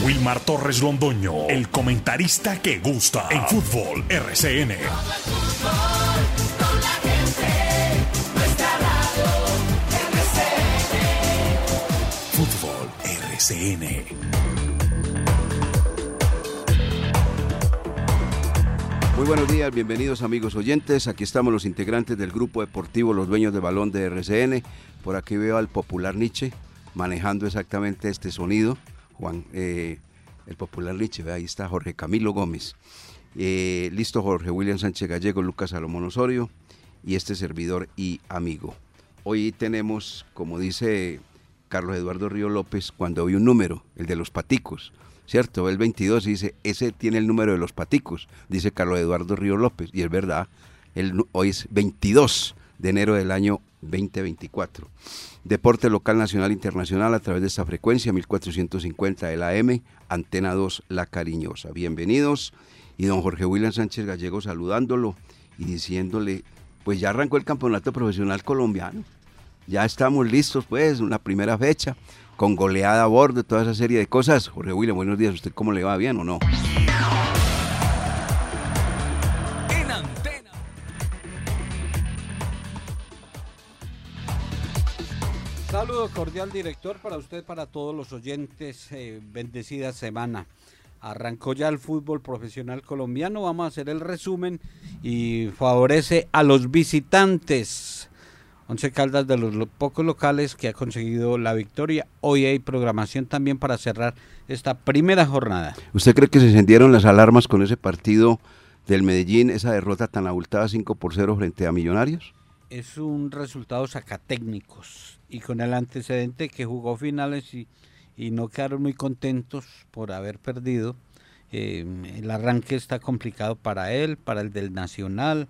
Wilmar Torres Londoño, el comentarista que gusta en fútbol RCN. Fútbol RCN. Muy buenos días, bienvenidos amigos oyentes. Aquí estamos los integrantes del grupo deportivo Los Dueños de Balón de RCN. Por aquí veo al popular Nietzsche manejando exactamente este sonido. Juan, eh, el popular Nietzsche, ahí está Jorge Camilo Gómez. Eh, listo Jorge William Sánchez Gallego, Lucas Salomón Osorio y este servidor y amigo. Hoy tenemos, como dice Carlos Eduardo Río López, cuando hay un número, el de los paticos, ¿cierto? El 22 dice, ese tiene el número de los paticos, dice Carlos Eduardo Río López, y es verdad, el, hoy es 22 de enero del año 2024. Deporte local, nacional, internacional a través de esta frecuencia 1450 de la M, Antena 2 La Cariñosa. Bienvenidos y don Jorge William Sánchez Gallego saludándolo y diciéndole, pues ya arrancó el campeonato profesional colombiano. Ya estamos listos, pues, una primera fecha, con goleada a bordo, toda esa serie de cosas. Jorge William, buenos días. ¿Usted cómo le va? ¿Bien o no? Saludo cordial, director, para usted, para todos los oyentes. eh, bendecida semana. Arrancó ya el fútbol profesional colombiano. Vamos a hacer el resumen y favorece a los visitantes. Once Caldas de los lo- pocos locales que ha conseguido la victoria. Hoy hay programación también para cerrar esta primera jornada. ¿Usted cree que se encendieron las alarmas con ese partido del Medellín, esa derrota tan abultada 5 por 0 frente a Millonarios? es un resultado sacatécnicos y con el antecedente que jugó finales y, y no quedaron muy contentos por haber perdido. Eh, el arranque está complicado para él, para el del Nacional,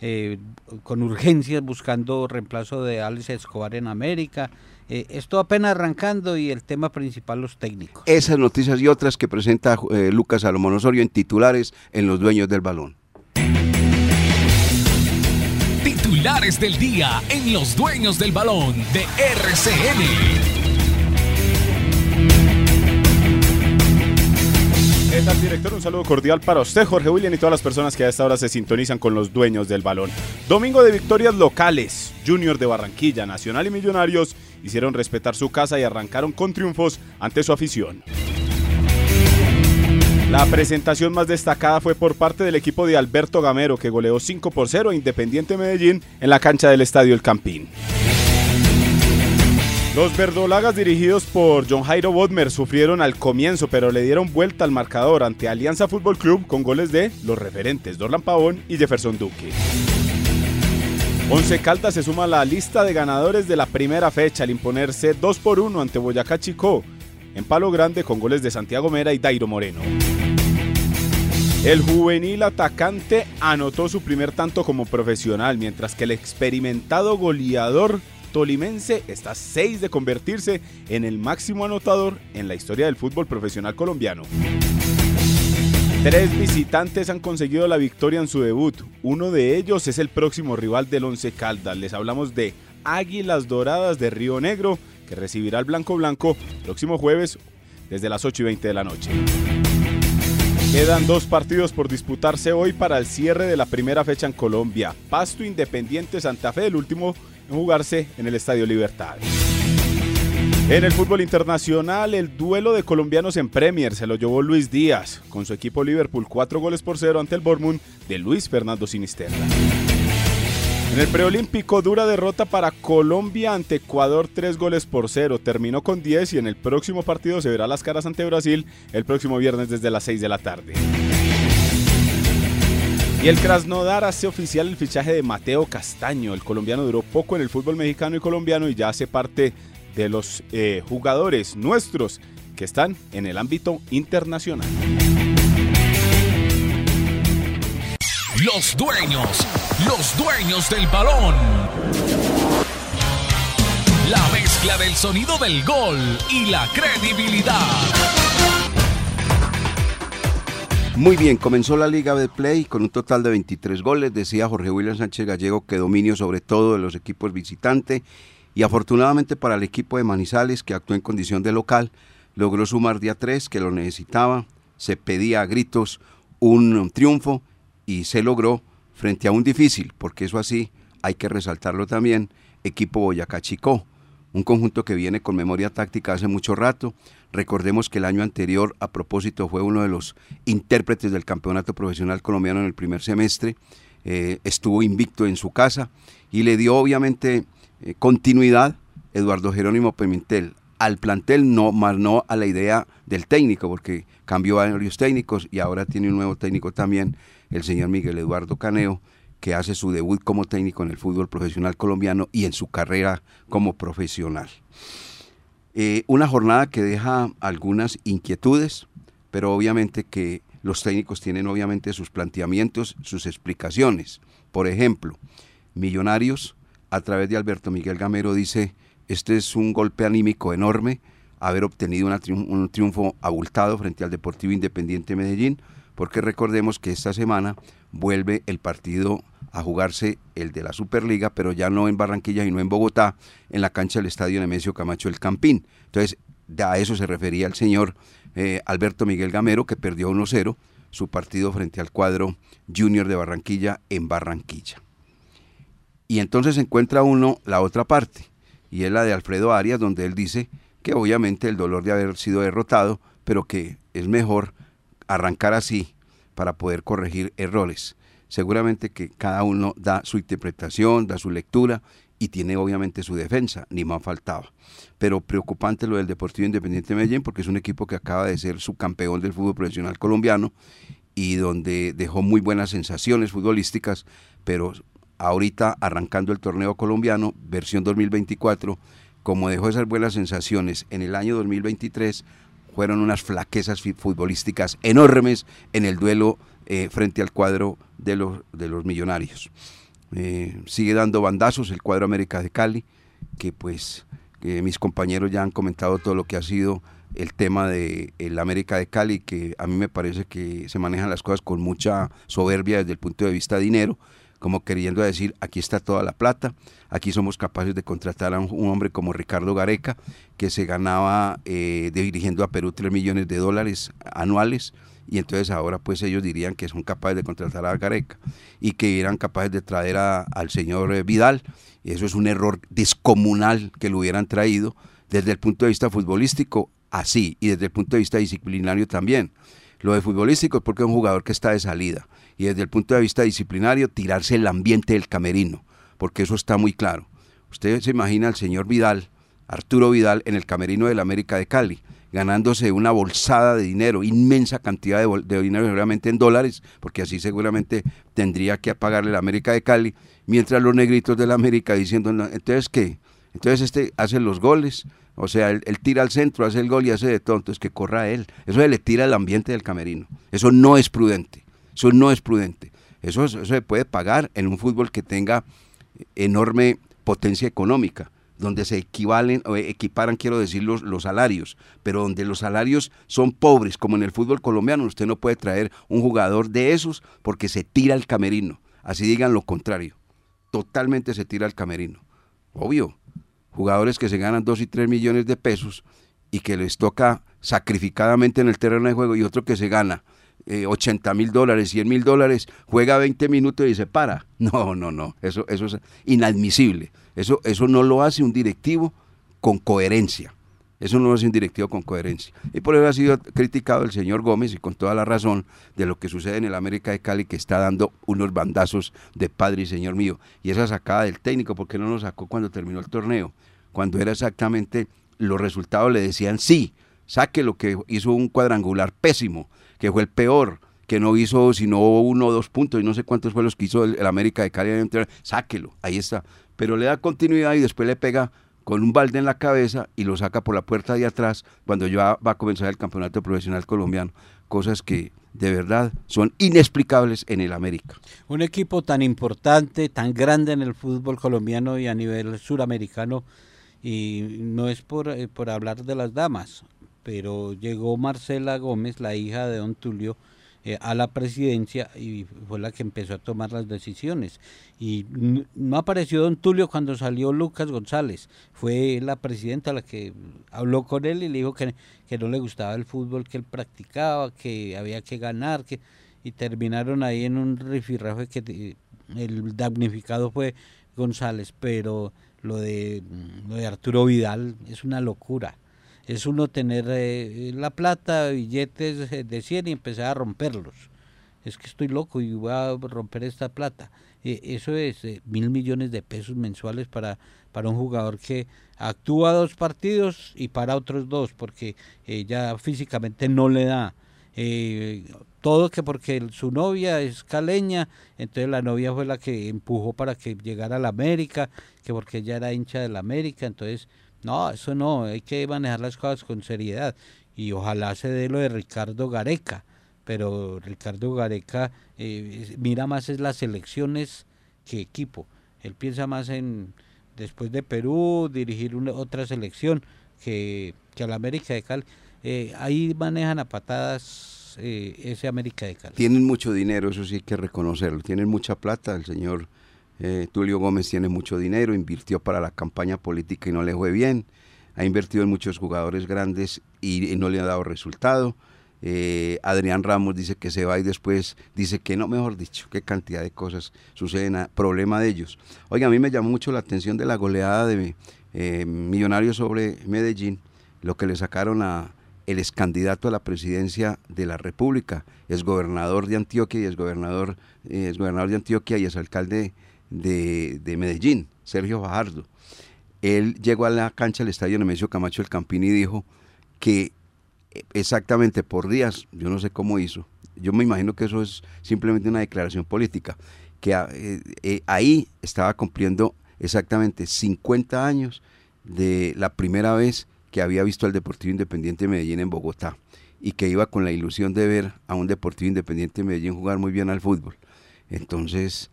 eh, con urgencias buscando reemplazo de Alex Escobar en América. Eh, esto apenas arrancando y el tema principal los técnicos. Esas noticias y otras que presenta eh, Lucas Salomón Osorio en titulares en Los Dueños del Balón. Titulares del día en Los Dueños del Balón de RCN. ¿Qué tal, director? Un saludo cordial para usted, Jorge William, y todas las personas que a esta hora se sintonizan con los dueños del balón. Domingo de victorias locales. Junior de Barranquilla, Nacional y Millonarios hicieron respetar su casa y arrancaron con triunfos ante su afición. La presentación más destacada fue por parte del equipo de Alberto Gamero, que goleó 5 por 0 a Independiente Medellín en la cancha del Estadio El Campín. Los verdolagas dirigidos por John Jairo Bodmer sufrieron al comienzo, pero le dieron vuelta al marcador ante Alianza Fútbol Club con goles de los referentes Dorlan Pavón y Jefferson Duque. Once Caldas se suma a la lista de ganadores de la primera fecha al imponerse 2 por 1 ante Boyacá Chicó en Palo Grande con goles de Santiago Mera y Dairo Moreno. El juvenil atacante anotó su primer tanto como profesional, mientras que el experimentado goleador tolimense está a 6 de convertirse en el máximo anotador en la historia del fútbol profesional colombiano. Tres visitantes han conseguido la victoria en su debut. Uno de ellos es el próximo rival del Once Caldas. Les hablamos de Águilas Doradas de Río Negro, que recibirá al Blanco Blanco próximo jueves desde las 8 y 20 de la noche. Quedan dos partidos por disputarse hoy para el cierre de la primera fecha en Colombia. Pasto Independiente Santa Fe, el último en jugarse en el Estadio Libertad. En el fútbol internacional, el duelo de colombianos en Premier se lo llevó Luis Díaz, con su equipo Liverpool 4 goles por 0 ante el Bournemouth de Luis Fernando Sinisterra. En el preolímpico, dura derrota para Colombia ante Ecuador, 3 goles por 0. Terminó con 10 y en el próximo partido se verá las caras ante Brasil el próximo viernes desde las 6 de la tarde. Y el Krasnodar hace oficial el fichaje de Mateo Castaño. El colombiano duró poco en el fútbol mexicano y colombiano y ya hace parte de los eh, jugadores nuestros que están en el ámbito internacional. Los dueños, los dueños del balón. La mezcla del sonido del gol y la credibilidad. Muy bien, comenzó la Liga de Play con un total de 23 goles. Decía Jorge William Sánchez Gallego que dominio sobre todo de los equipos visitantes. Y afortunadamente para el equipo de Manizales, que actuó en condición de local, logró sumar día 3 que lo necesitaba, se pedía a gritos un triunfo y se logró frente a un difícil, porque eso así hay que resaltarlo también, equipo Boyacá Chicó, un conjunto que viene con memoria táctica hace mucho rato. Recordemos que el año anterior, a propósito, fue uno de los intérpretes del campeonato profesional colombiano en el primer semestre. Eh, estuvo invicto en su casa y le dio obviamente eh, continuidad Eduardo Jerónimo Pimentel al plantel, no, más no a la idea del técnico, porque cambió a varios técnicos y ahora tiene un nuevo técnico también, el señor Miguel Eduardo Caneo, que hace su debut como técnico en el fútbol profesional colombiano y en su carrera como profesional. Eh, una jornada que deja algunas inquietudes, pero obviamente que los técnicos tienen obviamente sus planteamientos, sus explicaciones. Por ejemplo, Millonarios, a través de Alberto Miguel Gamero, dice, este es un golpe anímico enorme, haber obtenido un triunfo abultado frente al Deportivo Independiente Medellín, porque recordemos que esta semana vuelve el partido a jugarse el de la Superliga, pero ya no en Barranquilla y no en Bogotá, en la cancha del Estadio Nemesio Camacho del Campín. Entonces, a eso se refería el señor eh, Alberto Miguel Gamero, que perdió 1-0 su partido frente al cuadro Junior de Barranquilla en Barranquilla. Y entonces encuentra uno la otra parte, y es la de Alfredo Arias, donde él dice que obviamente el dolor de haber sido derrotado, pero que es mejor arrancar así para poder corregir errores. Seguramente que cada uno da su interpretación, da su lectura y tiene obviamente su defensa, ni más faltaba. Pero preocupante lo del Deportivo Independiente de Medellín porque es un equipo que acaba de ser subcampeón del fútbol profesional colombiano y donde dejó muy buenas sensaciones futbolísticas, pero ahorita arrancando el torneo colombiano, versión 2024, como dejó esas buenas sensaciones en el año 2023, fueron unas flaquezas futbolísticas enormes en el duelo eh, frente al cuadro de los, de los millonarios. Eh, sigue dando bandazos el cuadro América de Cali, que pues mis compañeros ya han comentado todo lo que ha sido el tema de el América de Cali, que a mí me parece que se manejan las cosas con mucha soberbia desde el punto de vista de dinero, como queriendo decir, aquí está toda la plata, aquí somos capaces de contratar a un, hombre como Ricardo Gareca, que se ganaba eh, dirigiendo a Perú 3 millones de dólares anuales, y entonces ahora pues ellos dirían que son capaces de contratar a Gareca y que eran capaces de traer al señor eh, Vidal, y eso es un error descomunal que lo hubieran traído desde el punto de vista futbolístico, así, y desde el punto de vista disciplinario también. Lo de futbolístico es porque es un jugador que está de salida, y desde el punto de vista disciplinario, tirarse el ambiente del camerino, porque eso está muy claro. Usted se imagina al señor Vidal, Arturo Vidal, en el camerino del América de Cali ganándose una bolsada de dinero, inmensa cantidad de, dinero, seguramente en dólares, porque así seguramente tendría que pagarle la América de Cali, mientras los negritos de la América diciendo, entonces qué, entonces este hace los goles, o sea, él, tira al centro, hace el gol y hace de tonto, es que corra él, eso le tira el ambiente del camerino, eso no es prudente, eso no es prudente, eso, eso se puede pagar en un fútbol que tenga enorme potencia económica donde se equivalen o equiparan, quiero decir, los, los, salarios, pero donde los salarios son pobres, como en el fútbol colombiano, usted no puede traer un jugador de esos porque se tira el camerino. Así digan lo contrario. Totalmente se tira el camerino. Obvio. Jugadores que se ganan 2 y 3 millones de pesos y que les toca sacrificadamente en el terreno de juego y otro que se gana 80 eh, mil dólares, 100 mil dólares, juega 20 minutos y se para. No, no, no, eso, eso es inadmisible. Eso, eso no lo hace un directivo con coherencia. Eso no hace un directivo con coherencia. Y por eso ha sido criticado el señor Gómez y con toda la razón de lo que sucede en el América de Cali que está dando unos bandazos de padre y señor mío. Y esa sacada del técnico, ¿por qué no lo sacó cuando terminó el torneo? Cuando era exactamente los resultados le decían sí, saque lo que hizo un cuadrangular pésimo que fue el peor, que no hizo sino uno o dos puntos y no sé cuántos fue los que hizo el, América de Cali, sáquelo, ahí está. Pero le da continuidad y después le pega con un balde en la cabeza y lo saca por la puerta de atrás cuando ya va a comenzar el campeonato profesional colombiano. Cosas que de verdad son inexplicables en el América. Un equipo tan importante, tan grande en el fútbol colombiano y a nivel suramericano, y no es por, eh, por hablar de las damas, pero llegó Marcela Gómez, la hija de don Tulio, eh, a la presidencia y fue la que empezó a tomar las decisiones. Y no apareció don Tulio cuando salió Lucas González, fue la presidenta la que habló con él y le dijo que, que no le gustaba el fútbol que él practicaba, que había que ganar, que y terminaron ahí en un rifirrafe que el damnificado fue González, pero lo de, lo de Arturo Vidal es una locura es uno tener eh, la plata, billetes de 100 y empezar a romperlos. Es que estoy loco y voy a romper esta plata. Eh, eso es eh, mil millones de pesos mensuales para, para un jugador que actúa dos partidos y para otros dos, porque ya físicamente no le da. todo que porque su novia es caleña, entonces la novia fue la que empujó para que llegara a la América, que porque ella era hincha de la América, entonces no, eso no, hay que manejar las cosas con seriedad y ojalá se dé lo de Ricardo Gareca, pero Ricardo Gareca eh, mira más es las elecciones que equipo. Él piensa más en, después de Perú, dirigir una, otra selección que, que a la América de Cali. Eh, ahí manejan a patadas eh, ese América de Cali. Tienen mucho dinero, eso sí hay que reconocerlo. Tienen mucha plata, el señor eh, Tulio Gómez tiene mucho dinero, invirtió para la campaña política y no le fue bien. Ha invertido en muchos jugadores grandes y, no le ha dado resultado. Eh, Adrián Ramos dice que se va y después dice que no, mejor dicho, qué cantidad de cosas suceden, problema de ellos. Oiga, a mí me llamó mucho la atención de la goleada de eh, Millonarios sobre Medellín, lo que le sacaron a el ex candidato a la presidencia de la República, es gobernador de Antioquia y es gobernador, es gobernador de Antioquia y es alcalde de, Medellín, Sergio Fajardo. Él llegó a la cancha del estadio Nemesio Camacho del Campín y dijo que eh, exactamente por días, yo no sé cómo hizo, yo me imagino que eso es simplemente una declaración política, que ah, eh, eh, ahí estaba cumpliendo exactamente 50 años de la primera vez que había visto al Deportivo Independiente de Medellín en Bogotá y que iba con la ilusión de ver a un Deportivo Independiente de Medellín jugar muy bien al fútbol. Entonces,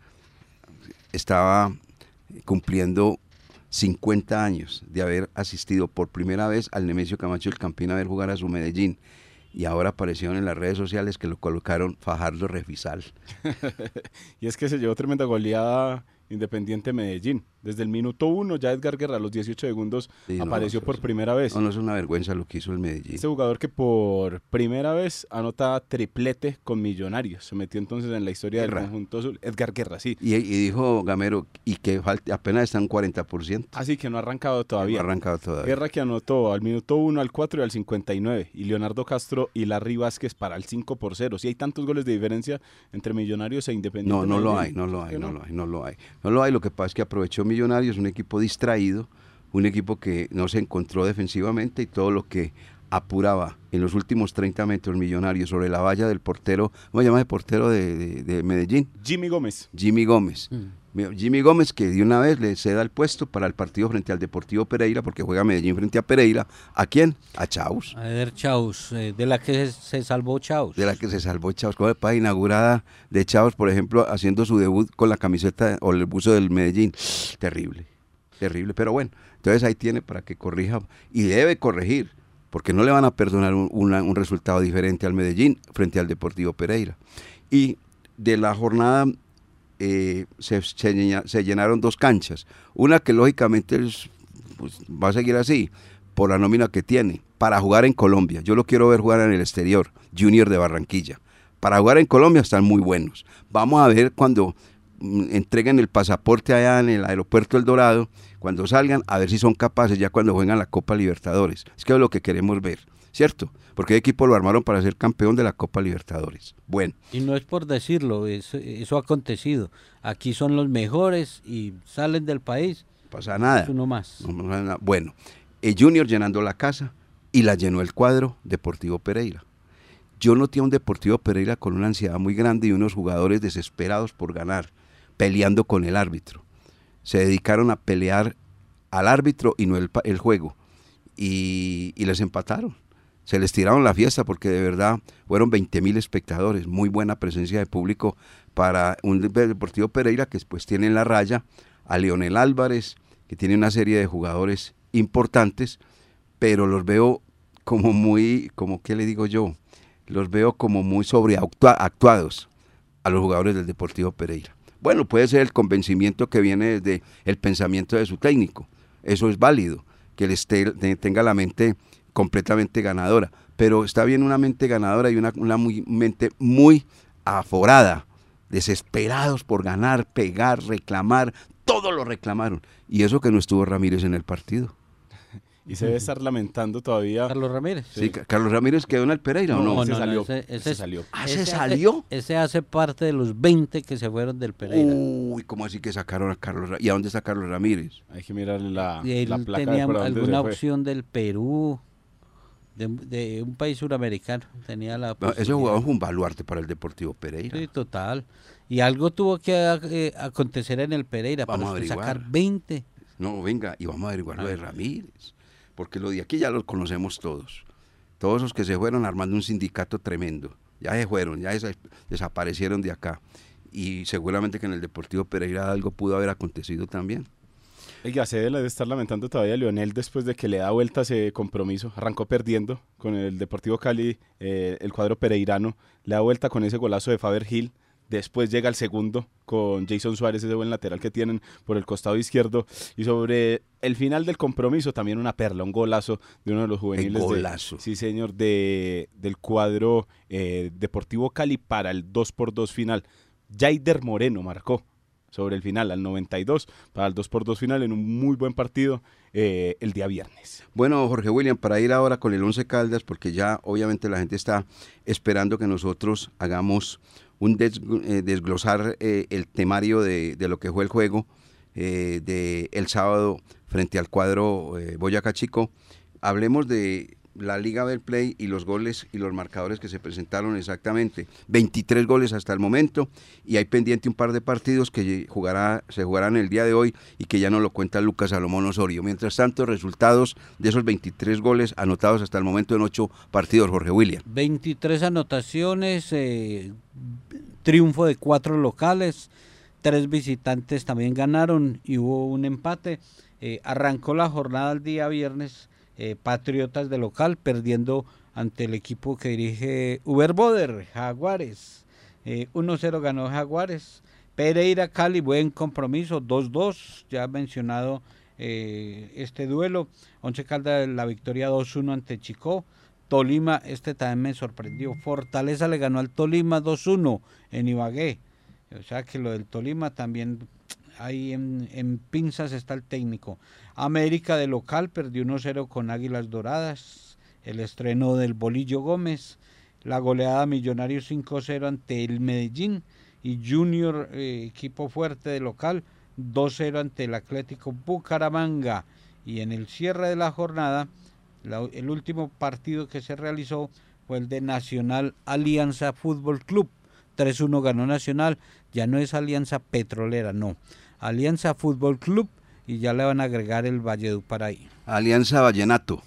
estaba cumpliendo 50 años de haber asistido por primera vez al Nemesio Camacho del Campín a ver jugar a su Medellín. Y ahora aparecieron en las redes sociales que lo colocaron Fajardo Refisal. y es que se llevó tremenda goleada Independiente Medellín. Desde el minuto uno, ya Edgar Guerra a los 18 segundos apareció por primera vez. No, no es una vergüenza lo que hizo el Medellín. Este jugador que por primera vez anota triplete con Millonarios. Se metió entonces en la historia del conjunto azul. Edgar Guerra, sí. Y, dijo Gamero, y que apenas están 40%. Así que no ha arrancado todavía. No ha arrancado todavía. Guerra que anotó al minuto 1, al 4 y al 59. Y Leonardo Castro y Larry Vázquez para el 5 por 0. Si hay tantos goles de diferencia entre Millonarios e Independiente. No, no lo hay, no lo hay, no lo hay, no lo hay. No lo hay, lo que pasa es que aprovechó Millonarios, un equipo distraído, un equipo que no se encontró defensivamente y todo lo que apuraba en los últimos 30 metros Millonarios sobre la valla del portero, ¿cómo se llama el portero de, Medellín? Jimmy Gómez. Jimmy Gómez. Mm. Jimmy Gómez que de una vez le ceda el puesto para el partido frente al Deportivo Pereira, porque juega Medellín frente a Pereira. ¿A quién? A Chaus. A ver, Chaus, eh, de la que se, salvó Chaus. De la que se salvó Chaus. Como para inaugurada de Chaus, por ejemplo, haciendo su debut con la camiseta o el buzo del Medellín. Terrible, terrible. Pero bueno, entonces ahí tiene para que corrija y debe corregir, porque no le van a perdonar un, un resultado diferente al Medellín frente al Deportivo Pereira. Y de la jornada eh, se, se, llenaron dos canchas. Una que lógicamente pues, va a seguir así, por la nómina que tiene, para jugar en Colombia. Yo lo quiero ver jugar en el exterior, Junior de Barranquilla. Para jugar en Colombia están muy buenos. Vamos a ver cuando mm, entreguen el pasaporte allá en el aeropuerto El Dorado, cuando salgan, a ver si son capaces ya cuando juegan la Copa Libertadores. Es que es lo que queremos ver. ¿Cierto? Porque el equipo lo armaron para ser campeón de la Copa Libertadores. Bueno. Y no es por decirlo, eso, ha acontecido. Aquí son los mejores y salen del país. No pasa nada. Uno más. Bueno, el Junior llenando la casa y la llenó el cuadro Deportivo Pereira. Yo noté a un Deportivo Pereira con una ansiedad muy grande y unos jugadores desesperados por ganar, peleando con el árbitro. Se dedicaron a pelear al árbitro y no el, el juego. y les empataron se les tiraron la fiesta porque de verdad fueron 20 mil espectadores, muy buena presencia de público para un Deportivo Pereira que después tiene en la raya a Leonel Álvarez, que tiene una serie de jugadores importantes, pero los veo como muy, como qué le digo yo, los veo como muy sobreactuados a los jugadores del Deportivo Pereira. Bueno, puede ser el convencimiento que viene desde el pensamiento de su técnico. Eso es válido, que él esté, tenga la mente completamente ganadora. Pero está bien una mente ganadora y una, una muy, mente muy aforada, desesperados por ganar, pegar, reclamar, todo lo reclamaron. Y eso que no estuvo Ramírez en el partido. Y se debe estar lamentando todavía. Carlos Ramírez. Sí, Carlos Ramírez quedó en el Pereira o no? ese, salió, ese, salió. ¿Ah, se salió? ese hace parte de los 20 que se fueron del Pereira. Uy, ¿cómo así que sacaron a Carlos ¿Y a dónde está Carlos Ramírez? Hay que mirar la, y él la placa tenía de alguna se opción del Perú, de, de un país suramericano. Tenía la No, ese jugador fue un baluarte para el Deportivo Pereira. Sí, total. Y algo tuvo que eh, acontecer en el Pereira Vamos para sacar 20. No, venga, y vamos a averiguar lo de ver. Ramírez. Porque lo de aquí ya los conocemos todos. Todos los que se fueron armando un sindicato tremendo. Ya se fueron, ya desa- desaparecieron de acá. Y seguramente que en el Deportivo Pereira algo pudo haber acontecido también. Oiga, se debe de estar lamentando todavía Leonel después de que le da vuelta ese compromiso. Arrancó perdiendo con el Deportivo Cali, eh, el cuadro pereirano. Le da vuelta con ese golazo de Faber Hill. Después llega el segundo con Jason Suárez, ese buen lateral que tienen por el costado izquierdo. Y sobre el final del compromiso, también una perla, un golazo de uno de los juveniles. de- golazo. sí, señor, de, del cuadro eh, Deportivo Cali para el 2 por 2 final. Jaider Moreno marcó sobre el final, al 92, para el 2 por 2 final en un muy buen partido eh, el día viernes. Bueno, Jorge William, para ir ahora con el Once Caldas, porque ya obviamente la gente está esperando que nosotros hagamos un des- eh, desglosar eh, el temario de, de lo que fue el juego eh, de el sábado frente al cuadro Boyacá Chico. Hablemos de la Liga del Play y los goles y los marcadores que se presentaron exactamente. 23 goles hasta el momento y hay pendiente un par de partidos que jugará, se jugarán el día de hoy y que ya nos lo cuenta Lucas Salomón Osorio. Mientras tanto, resultados de esos 23 goles anotados hasta el momento en 8 partidos, Jorge William. 23 anotaciones, eh, triunfo de cuatro locales, tres visitantes también ganaron y hubo un empate. Eh, arrancó la jornada el día viernes, eh, Patriotas de local perdiendo ante el equipo que dirige Uber Boder, Jaguares. Eh, 1-0 ganó Jaguares. Pereira Cali, buen compromiso, 2-2, ya mencionado eh, este duelo. Once Caldas la victoria 2-1 ante Chico. Tolima, este también me sorprendió. Fortaleza le ganó al Tolima 2-1 en Ibagué. O sea que lo del Tolima también ahí en, en pinzas está el técnico. América de local perdió 1-0 con Águilas Doradas. El estreno del Bolillo Gómez. La goleada Millonarios 5-0 ante el Medellín. Y Junior, eh, equipo fuerte de local, 2-0 ante el Atlético Bucaramanga. Y en el cierre de la jornada, el último partido que se realizó fue el de Nacional Alianza Fútbol Club. 3-1 ganó Nacional, ya no es Alianza Petrolera, no. Alianza Fútbol Club y ya le van a agregar el Valledupar ahí. Alianza Vallenato.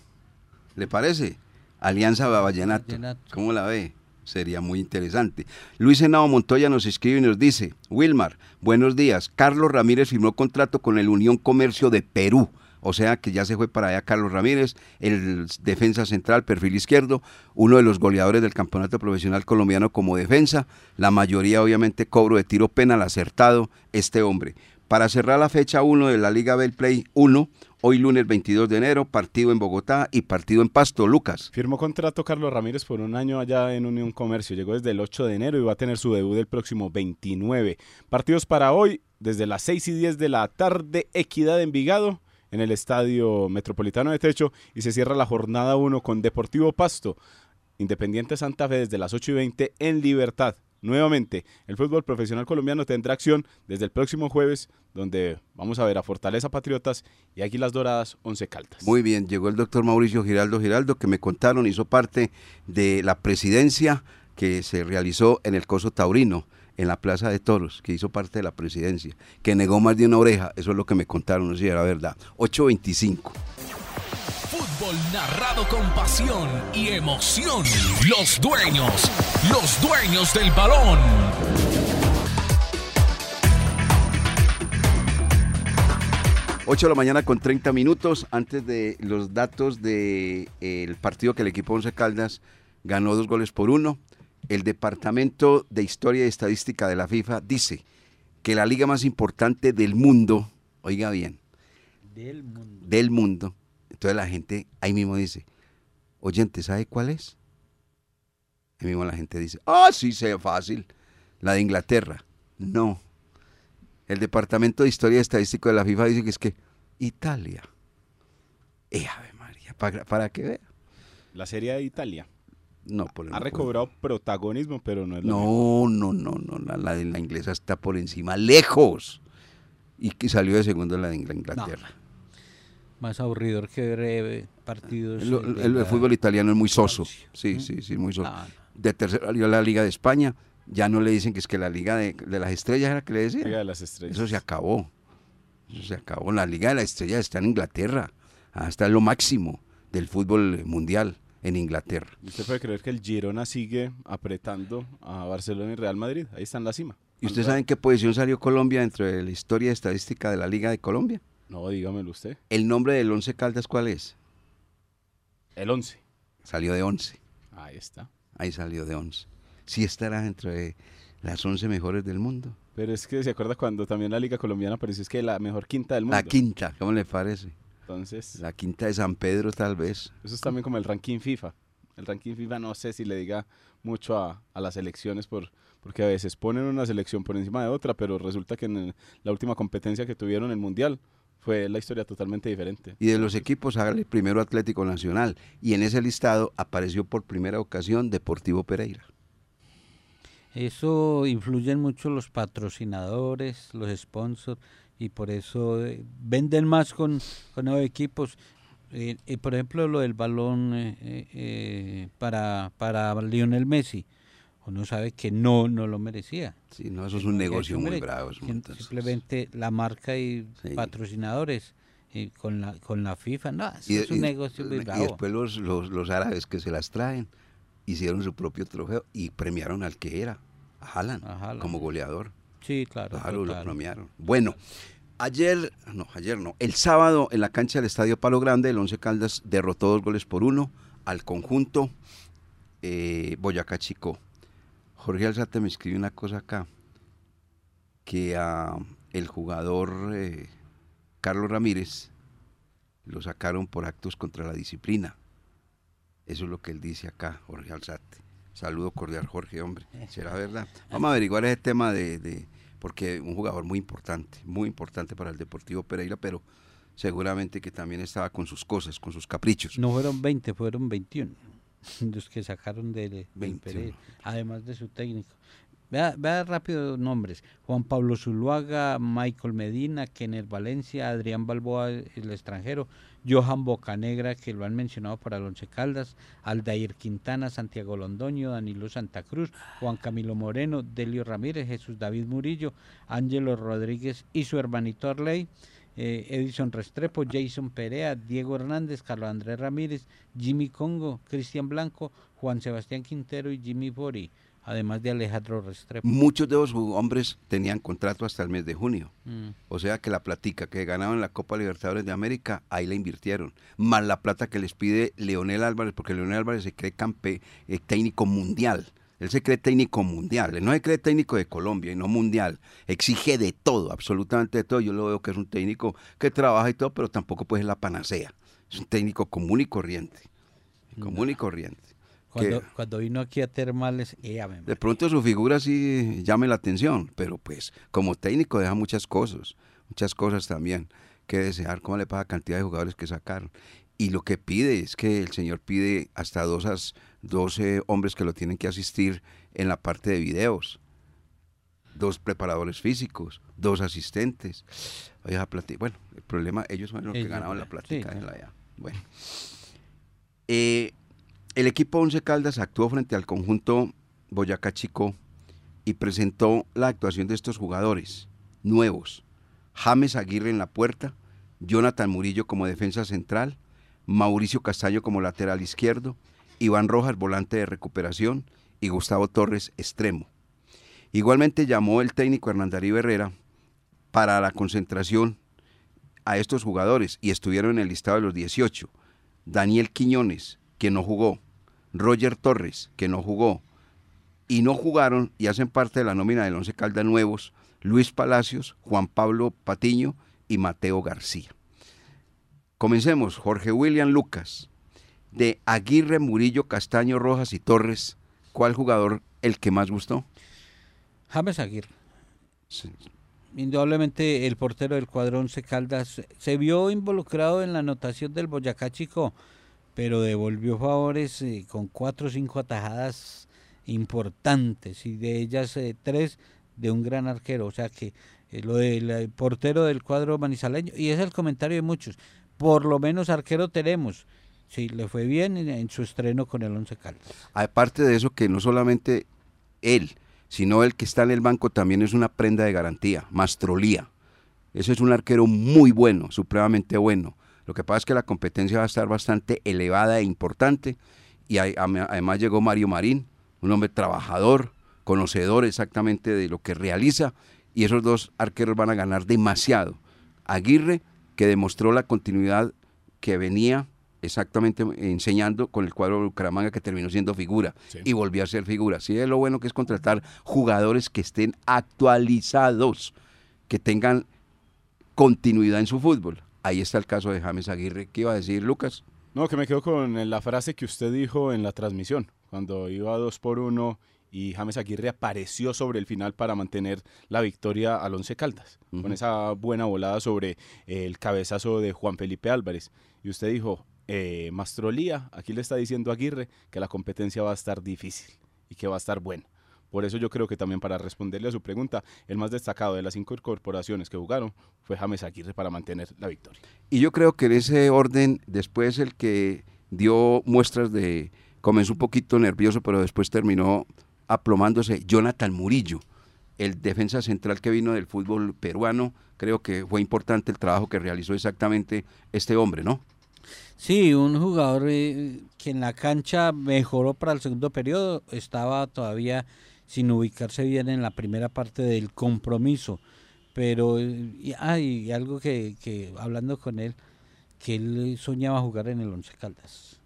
¿Le parece? Alianza Vallenato. Vallenato. ¿Cómo la ve? Sería muy interesante. Luis Henao Montoya nos escribe y nos dice, Wilmar, buenos días. Carlos Ramírez firmó contrato con el Unión Comercio de Perú. O sea que ya se fue para allá Carlos Ramírez, el defensa central, perfil izquierdo, uno de los goleadores del campeonato profesional colombiano como defensa. La mayoría obviamente cobro de tiro penal acertado este hombre. Para cerrar la fecha 1 de la Liga Play 1, hoy lunes 22 de enero, partido en Bogotá y partido en Pasto, Lucas. Firmó contrato Carlos Ramírez por un año allá en Unión Comercio. Llegó desde el 8 de enero y va a tener su debut el próximo 29. Partidos para hoy, desde las 6 y 10 de la tarde, Equidad Envigado en el Estadio Metropolitano de Techo y se cierra la jornada 1 con Deportivo Pasto, Independiente Santa Fe desde las 8 y 20 en Libertad. Nuevamente, el fútbol profesional colombiano tendrá acción desde el próximo jueves, donde vamos a ver a Fortaleza Patriotas y Águilas Doradas, Once Caldas. Muy bien, llegó el doctor Mauricio Giraldo Giraldo, que me contaron, hizo parte de la presidencia que se realizó en el Coso Taurino, en la Plaza de Toros, que hizo parte de la presidencia, que negó más de una oreja, eso es lo que me contaron, no sé si era verdad. 825. Fútbol narrado con pasión y emoción. Los dueños, los dueños del balón. Ocho de la mañana con 30 minutos antes de los datos del partido que el equipo Once Caldas ganó dos goles por uno. El Departamento de Historia y Estadística de la FIFA dice que la liga más importante del mundo, oiga bien, Del mundo. del mundo, entonces la gente ahí mismo dice, oyente, ¿sabe cuál es? Ahí mismo la gente dice, ah, sí, sé fácil, la de Inglaterra. No. El Departamento de Historia y Estadística de la FIFA dice que es que Italia. Eh, Ave María, para, para que vea. La Serie de Italia No, por el ha recobrado protagonismo, pero no es mismo. No, no, no, no, la, la de la inglesa está por encima, lejos. Y que salió de segundo la de Ingl- Inglaterra. Más aburridor que eh, partidos. El, fútbol italiano es muy soso. Sí, sí, sí, muy soso. No, no. De tercera salió la Liga de España. Ya no le dicen que es que la Liga de, de las Estrellas era que le decían. Liga de las Estrellas. Eso se acabó. Eso se acabó. La Liga de las Estrellas está en Inglaterra. Hasta lo máximo del fútbol mundial en Inglaterra. ¿Y ¿Usted puede creer que el Girona sigue apretando a Barcelona y Real Madrid? Ahí está en la cima. ¿Y usted sabe en qué posición salió Colombia dentro de la historia estadística de la Liga de Colombia? No, dígamelo usted. ¿El nombre del Once Caldas cuál es? El 11. Salió de 11. Ahí está. Ahí salió de 11. Sí estará dentro de las 11 mejores del mundo. Pero es que se acuerda cuando también la Liga Colombiana apareció, es que la mejor quinta del mundo. La quinta, ¿cómo le parece? Entonces, La quinta de San Pedro tal vez. eso es también como el ranking FIFA. El ranking FIFA no sé si le diga mucho a, a las elecciones por, porque a veces ponen una selección por encima de otra, pero resulta que en el- la última competencia que tuvieron el Mundial fue la historia totalmente diferente. Y de los equipos sale primero Atlético Nacional. Y en ese listado apareció por primera ocasión Deportivo Pereira. Eso influyen mucho los patrocinadores, los sponsors, y por eso eh, venden más con, con nuevos equipos. Eh, y por ejemplo, lo del balón eh, eh, eh, para, para Lionel Messi. Uno sabe que no, no lo merecía. Sí, no, eso es un negocio muy bravo. Simplemente la marca y Sí. patrocinadores y con la con la FIFA, no, eso Y, es un y- negocio muy y bravo. después los, los, los árabes que se las traen hicieron su propio trofeo y premiaron al que era, a Haaland, A Haaland. como goleador. sí, claro. Claro, lo premiaron. Bueno, ayer, no, ayer no, el sábado en la cancha del Estadio Palo Grande, el Once Caldas derrotó dos goles por uno al conjunto eh, Boyacá Chico. Jorge Alzate me escribió una cosa acá, que a el jugador eh, Carlos Ramírez lo sacaron por actos contra la disciplina. Eso es lo que él dice acá, Jorge Alzate. Saludo cordial, Jorge, hombre. ¿Será verdad? Vamos a averiguar ese tema de, de- porque un jugador muy importante, muy importante para el Deportivo Pereira, pero seguramente que también estaba con sus cosas, con sus caprichos. No fueron 20, fueron 21 los que sacaron de, de 21. Pereira, además de su técnico. Vea, vea rápido nombres. Juan Pablo Zuluaga, Michael Medina, Kenner Valencia, Adrián Balboa, el extranjero, Johan Bocanegra, que lo han mencionado para el Once Caldas, Aldair Quintana, Santiago Londoño, Danilo Santa Cruz, Juan Camilo Moreno, Delio Ramírez, Jesús David Murillo, Ángelo Rodríguez y su hermanito Arley, eh, Edison Restrepo, Jason Perea, Diego Hernández, Carlos Andrés Ramírez, Jimmy Congo, Cristian Blanco, Juan Sebastián Quintero y Jimmy Bori, además de Alejandro Restrepo. Muchos de los hombres tenían contrato hasta el mes de junio. Mm. O sea que la platica que ganaban la Copa Libertadores de América, ahí la invirtieron. Más la plata que les pide Leonel Álvarez, porque Leonel Álvarez se cree campe, eh, técnico mundial. Él se cree técnico mundial. Él no se cree técnico de Colombia y no mundial. Exige de todo, absolutamente de todo. Yo lo veo que es un técnico que trabaja y todo, pero tampoco pues es la panacea. Es un técnico común y corriente. Común y corriente. Cuando, vino aquí a Termales, ella me de pronto su figura sí llame la atención, pero pues como técnico deja muchas cosas, muchas cosas también que desear, cómo le pasa cantidad de jugadores que sacaron. Y lo que pide es que el señor pide hasta dos, as- 12 hombres que lo tienen que asistir en la parte de videos, dos preparadores físicos, dos asistentes. Bueno, el problema, ellos son los que ganaron la sí, plática. claro. Bueno. Eh, el equipo Once Caldas actuó frente al conjunto Boyacá Chico y presentó la actuación de estos jugadores nuevos. James Aguirre en la puerta, Jonathan Murillo como defensa central, Mauricio Castaño como lateral izquierdo, Iván Rojas volante de recuperación y Gustavo Torres extremo. Igualmente llamó el técnico Hernán Darío Herrera para la concentración a estos jugadores y estuvieron en el listado de los 18. Daniel Quiñones, que no jugó, Roger Torres, que no jugó, y no jugaron y hacen parte de la nómina del Once Caldas nuevos, Luis Palacios, Juan Pablo Patiño y Mateo García. Comencemos, Jorge William Lucas, de Aguirre, Murillo, Castaño, Rojas y Torres, ¿cuál jugador el que más gustó? James Aguirre. Indudablemente el portero del cuadrón se Caldas se vio involucrado en la anotación del Boyacá Chico, pero devolvió favores eh, con cuatro o cinco atajadas importantes y de ellas eh, tres de un gran arquero. O sea que eh, lo del portero del cuadro manizaleño, y es el comentario de muchos, por lo menos arquero tenemos. Sí, le fue bien en, su estreno con el Once Caldas. Aparte de eso, que no solamente él, sino el que está en el banco también es una prenda de garantía, Mastrolía. Eso es un arquero muy bueno, supremamente bueno. Lo que pasa es que la competencia va a estar bastante elevada e importante. Y además llegó Mario Marín, un hombre trabajador, conocedor exactamente de lo que realiza. Y esos dos arqueros van a ganar demasiado. Aguirre, que demostró la continuidad que venía exactamente enseñando con el cuadro de Bucaramanga que terminó siendo figura y volvió a ser figura. Sí, es lo bueno que es contratar jugadores que estén actualizados, que tengan continuidad en su fútbol. Ahí está el caso de James Aguirre. ¿Qué iba a decir Lucas? No, que me quedo con la frase que usted dijo en la transmisión, cuando iba dos por uno y James Aguirre apareció sobre el final para mantener la victoria al Once Caldas, con esa buena volada sobre el cabezazo de Juan Felipe Álvarez. Y usted dijo, eh, Mastrolía, aquí le está diciendo Aguirre que la competencia va a estar difícil y que va a estar buena. Por eso yo creo que también para responderle a su pregunta, el más destacado de las cinco corporaciones que jugaron fue James Aguirre para mantener la victoria. Y yo creo que en ese orden, después el que dio muestras de, comenzó un poquito nervioso, pero después terminó aplomándose, Jonathan Murillo, el defensa central que vino del fútbol peruano. Creo que fue importante el trabajo que realizó exactamente este hombre, ¿no? Sí, un jugador eh, que en la cancha mejoró para el segundo periodo, estaba todavía sin ubicarse bien en la primera parte del compromiso, pero hay ah, algo que, que, hablando con él, que él soñaba jugar en el Once Caldas,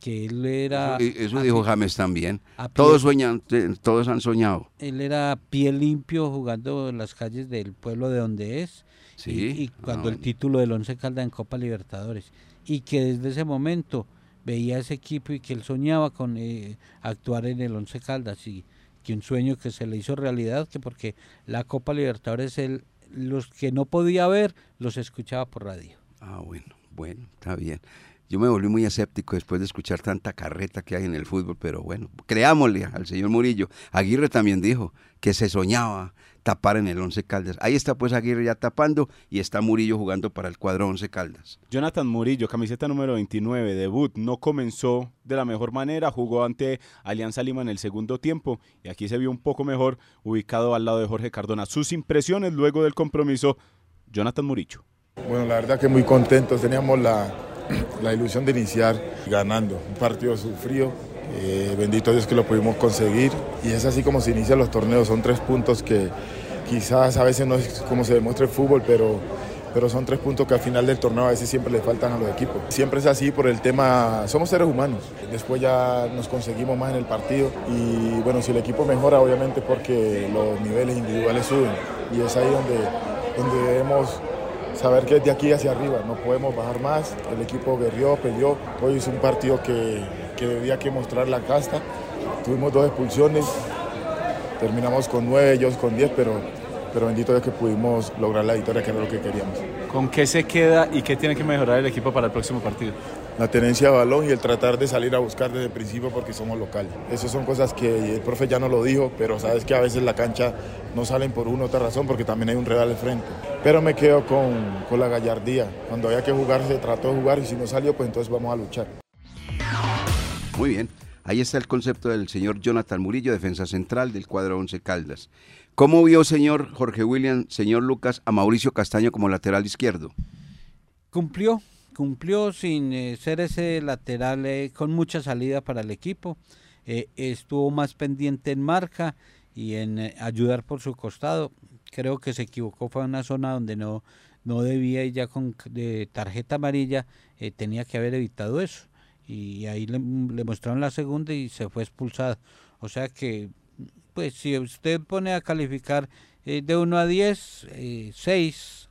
que él era... Eso, dijo James también, todos, sueñan, todos han soñado. Él era pie limpio jugando en las calles del pueblo de donde es, sí, y, cuando el título del Once Caldas en Copa Libertadores y que desde ese momento veía ese equipo y que él soñaba con eh, actuar en el Once Caldas y que un sueño que se le hizo realidad, que porque la Copa Libertadores él, los que no podía ver los escuchaba por radio. Ah, bueno, bueno, está bien. Yo me volví muy escéptico después de escuchar tanta carreta que hay en el fútbol, pero bueno, creámosle al señor Murillo. Aguirre también dijo que se soñaba tapar en el Once Caldas. Ahí está pues Aguirre ya tapando y está Murillo jugando para el cuadro Once Caldas. Jonathan Murillo, camiseta número 29, debut, no comenzó de la mejor manera, jugó ante Alianza Lima en el segundo tiempo y aquí se vio un poco mejor ubicado al lado de Jorge Cardona. Sus impresiones luego del compromiso, Jonathan Murillo. Bueno, la verdad que muy contentos, teníamos la, la ilusión de iniciar ganando, un partido sufrido, eh, bendito Dios que lo pudimos conseguir. Y es así como se inician los torneos, son tres puntos que quizás a veces no es como se demuestra el fútbol, pero, pero son tres puntos que al final del torneo a veces siempre le faltan a los equipos. Siempre es así por el tema, somos seres humanos, después ya nos conseguimos más en el partido y bueno, si el equipo mejora obviamente porque los niveles individuales suben. Y es ahí donde, donde debemos saber que es de aquí hacia arriba, no podemos bajar más, el equipo guerrió, peleó, hoy es un partido que que debía que mostrar la casta. Tuvimos dos expulsiones, terminamos con nueve, ellos con diez, pero, pero bendito es que pudimos lograr la victoria, que era lo que queríamos. ¿Con qué se queda y qué tiene que mejorar el equipo para el próximo partido? La tenencia de balón y el tratar de salir a buscar desde el principio porque somos locales. Esas son cosas que el profe ya no lo dijo, pero sabes que a veces la cancha no salen por una u otra razón porque también hay un real al frente. Pero me quedo con, con la gallardía. Cuando había que jugar se trató de jugar y si no salió pues entonces vamos a luchar. Muy bien. Ahí está el concepto del señor Jonathan Murillo, defensa central del cuadro 11 Caldas. ¿Cómo vio, señor Jorge William, señor Lucas, a Mauricio Castaño como lateral izquierdo? Cumplió, cumplió sin eh, ser ese lateral eh, con mucha salida para el equipo. Eh, estuvo más pendiente en marca y en ayudar por su costado. Creo que se equivocó, fue una zona donde no, no debía y ya con de tarjeta amarilla tenía que haber evitado eso y ahí le, le mostraron la segunda y se fue expulsado. O sea que, pues si usted pone a calificar de 1 a 10, eh, 6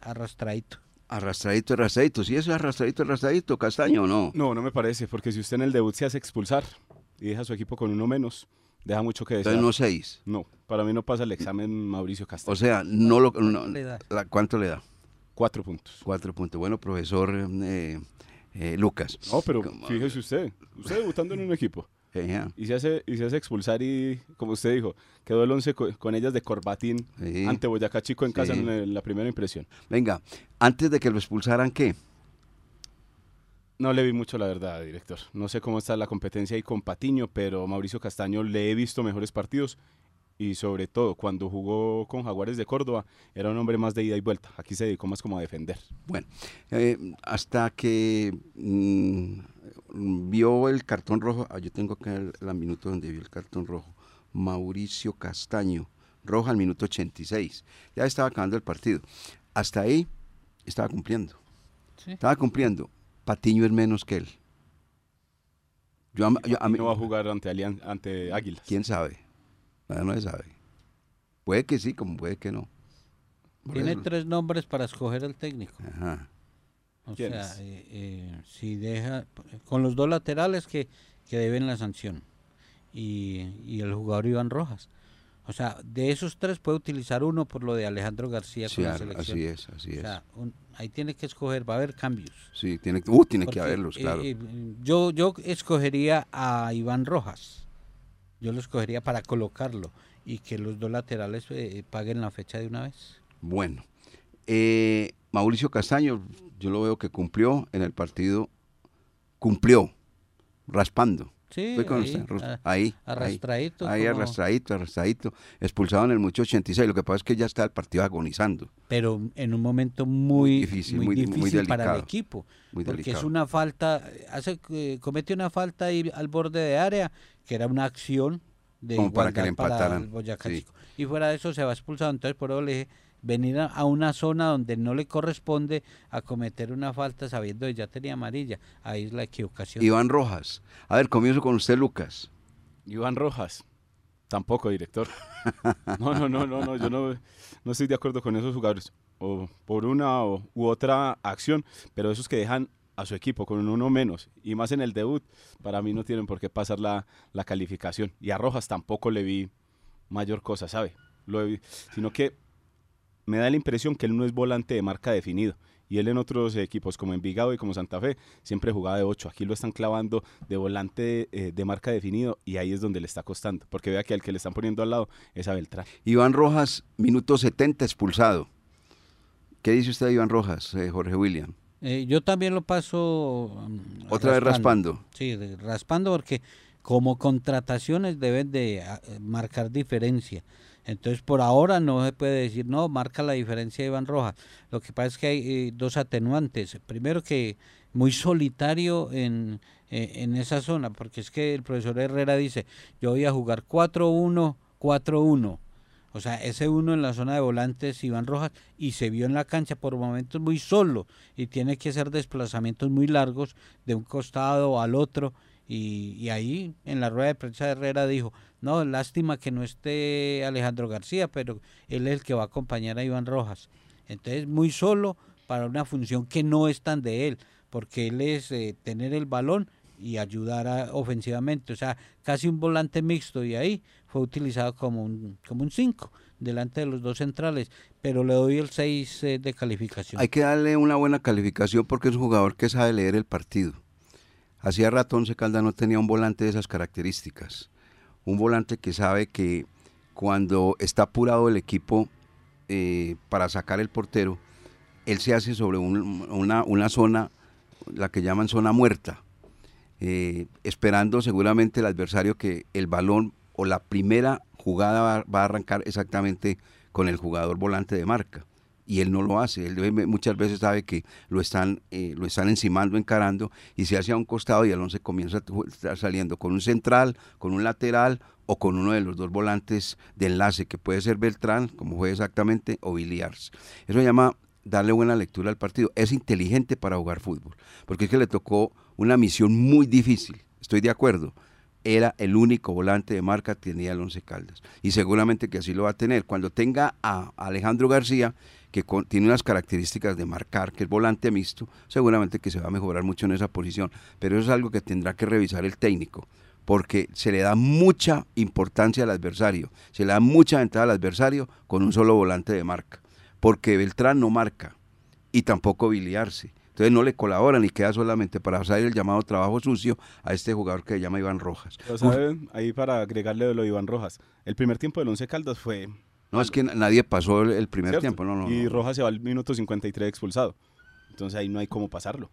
arrastradito. Arrastradito. Si es arrastradito, arrastradito, Castaño o no. No, no me parece, porque si usted en el debut se hace expulsar y deja a su equipo con uno menos, deja mucho que desear. Entonces no 6. No, para mí no pasa el examen Mauricio Castaño. O sea, no lo. no- le da? la- ¿Cuánto le da? Cuatro puntos. Cuatro puntos. Bueno, profesor eh, eh, Lucas. No, pero fíjese usted, usted debutando en un equipo Y se hace, y se hace expulsar y, como usted dijo, quedó el 11 co- con ellas de Corbatín Sí. ante Boyacá Chico en casa en el- la primera impresión. Venga, antes de que lo expulsaran, ¿qué? No le vi mucho, la verdad, director. No sé cómo está la competencia ahí con Patiño, pero Mauricio Castaño le he visto mejores partidos y sobre todo cuando jugó con Jaguares de Córdoba era un hombre más de ida y vuelta. Aquí se dedicó más como a defender. Bueno, eh, hasta que mm, vio el cartón rojo, ah, yo tengo acá el, la minuto donde vio el cartón rojo, Mauricio Castaño, roja al minuto 86, ya estaba acabando el partido. Hasta ahí estaba cumpliendo, Sí. estaba cumpliendo. Patiño es menos que él. Yo, a- yo- a mí- no va a jugar ante, Alian- ante Águilas. ¿Quién sabe? No, no se sabe. Puede que sí, como puede que no. Por Tiene eso- tres nombres para escoger el técnico. Ajá. O ¿Quién sea, eh, eh, si deja con los dos laterales que, que deben la sanción y, y el jugador Iván Rojas. O sea, de esos tres puede utilizar uno por lo de Alejandro García Sí, con la selección. así es, así O es. sea, un- ahí tiene que escoger, va a haber cambios. Sí, tiene, uh, tiene Porque, que haberlos, eh, claro. eh, yo, yo escogería a Iván Rojas. Yo lo escogería para colocarlo y que los dos laterales eh, paguen la fecha de una vez. Bueno, eh, Mauricio Castaño, yo lo veo que cumplió en el partido, cumplió, raspando. Sí, ahí, usted, ahí, arrastradito, Ahí, ahí como- arrastradito, arrastradito, expulsado en el mucho 86. Lo que pasa es que ya está el partido agonizando. pero en un momento muy difícil, muy, muy- difícil, muy para el equipo muy porque delicado. es una falta hace comete una falta ahí al borde de área que era una acción de Como para que le igualdad empataran, el Boyacá sí. Chico. y fuera de eso se va expulsado entonces por eso le dije venir a, a una zona donde no le corresponde a cometer una falta sabiendo que ya tenía amarilla ahí es la equivocación Iván Rojas. A ver, comienzo con usted, Lucas. Iván Rojas. Tampoco, director. No, no, no, no, no. Yo no, no estoy de acuerdo con esos jugadores. O por una o, u otra acción, pero esos que dejan a su equipo con uno menos y más en el debut, para mí no tienen por qué pasar la, la calificación. Y a Rojas tampoco le vi mayor cosa, ¿sabe? Lo sino que me da la impresión que él no es volante de marca definido. Y él en otros equipos como Envigado y como Santa Fe siempre jugaba de 8. Aquí lo están clavando de volante eh, de marca definido y ahí es donde le está costando. Porque vea que al que le están poniendo al lado es a Beltrán. Iván Rojas, minuto 70, expulsado. ¿Qué dice usted Iván Rojas, eh, Jorge William? Eh, yo también lo paso um, Otra vez raspando. Sí, de- raspando porque como contrataciones deben de ah, marcar diferencia. Entonces por ahora no se puede decir, no, marca la diferencia de Iván Rojas. Lo que pasa es que hay eh, dos atenuantes. Primero que muy solitario en, eh, en esa zona, porque es que el profesor Herrera dice, yo voy a jugar 4-1, 4-1. O sea, ese uno en la zona de volantes, Iván Rojas, y se vio en la cancha por momentos muy solo y tiene que hacer desplazamientos muy largos de un costado al otro. Y, ahí en la rueda de prensa de Herrera dijo, no, lástima que no esté Alejandro García, pero él es el que va a acompañar a Iván Rojas. Entonces, muy solo para una función que no es tan de él, porque él es eh, tener el balón y ayudar a- ofensivamente, o sea, casi un volante mixto y ahí fue utilizado como un como un 5 delante de los dos centrales, pero le doy el 6 de calificación. Hay que darle una buena calificación porque es un jugador que sabe leer el partido. Hacía rato Once Caldas no tenía un volante de esas características. Un volante que sabe que cuando está apurado el equipo eh, para sacar el portero, él se hace sobre un- una, una zona, la que llaman zona muerta, eh, esperando seguramente el adversario que el balón o la primera jugada va, a arrancar exactamente con el jugador volante de marca. Y él no lo hace, él muchas veces sabe que lo están, eh, lo están encimando, encarando, y se hace a un costado y el comienza a estar saliendo con un central, con un lateral o con uno de los dos volantes de enlace, que puede ser Beltrán, como fue exactamente, o Biliars. Eso se llama darle buena lectura al partido. Es inteligente para jugar fútbol, porque es que le tocó una misión muy difícil, estoy de acuerdo. Era el único volante de marca que tenía el Once Caldas. Y seguramente que así lo va a tener. Cuando tenga a Alejandro García, que tiene unas características de marcar, que es volante mixto, seguramente que se va a mejorar mucho en esa posición. Pero eso es algo que tendrá que revisar el técnico porque se le da mucha importancia al adversario, se le da mucha ventaja al adversario con un solo volante de marca, porque Beltrán no marca y tampoco biliarse. Entonces no le colaboran y queda solamente para hacer el llamado trabajo sucio a este jugador que se llama Iván Rojas. ahí para agregarle lo de Iván Rojas, el primer tiempo del Once Caldas fue... No, es que nadie pasó el, primer tiempo, no, no. Y Rojas se va al minuto 53 expulsado. Entonces ahí no hay cómo pasarlo.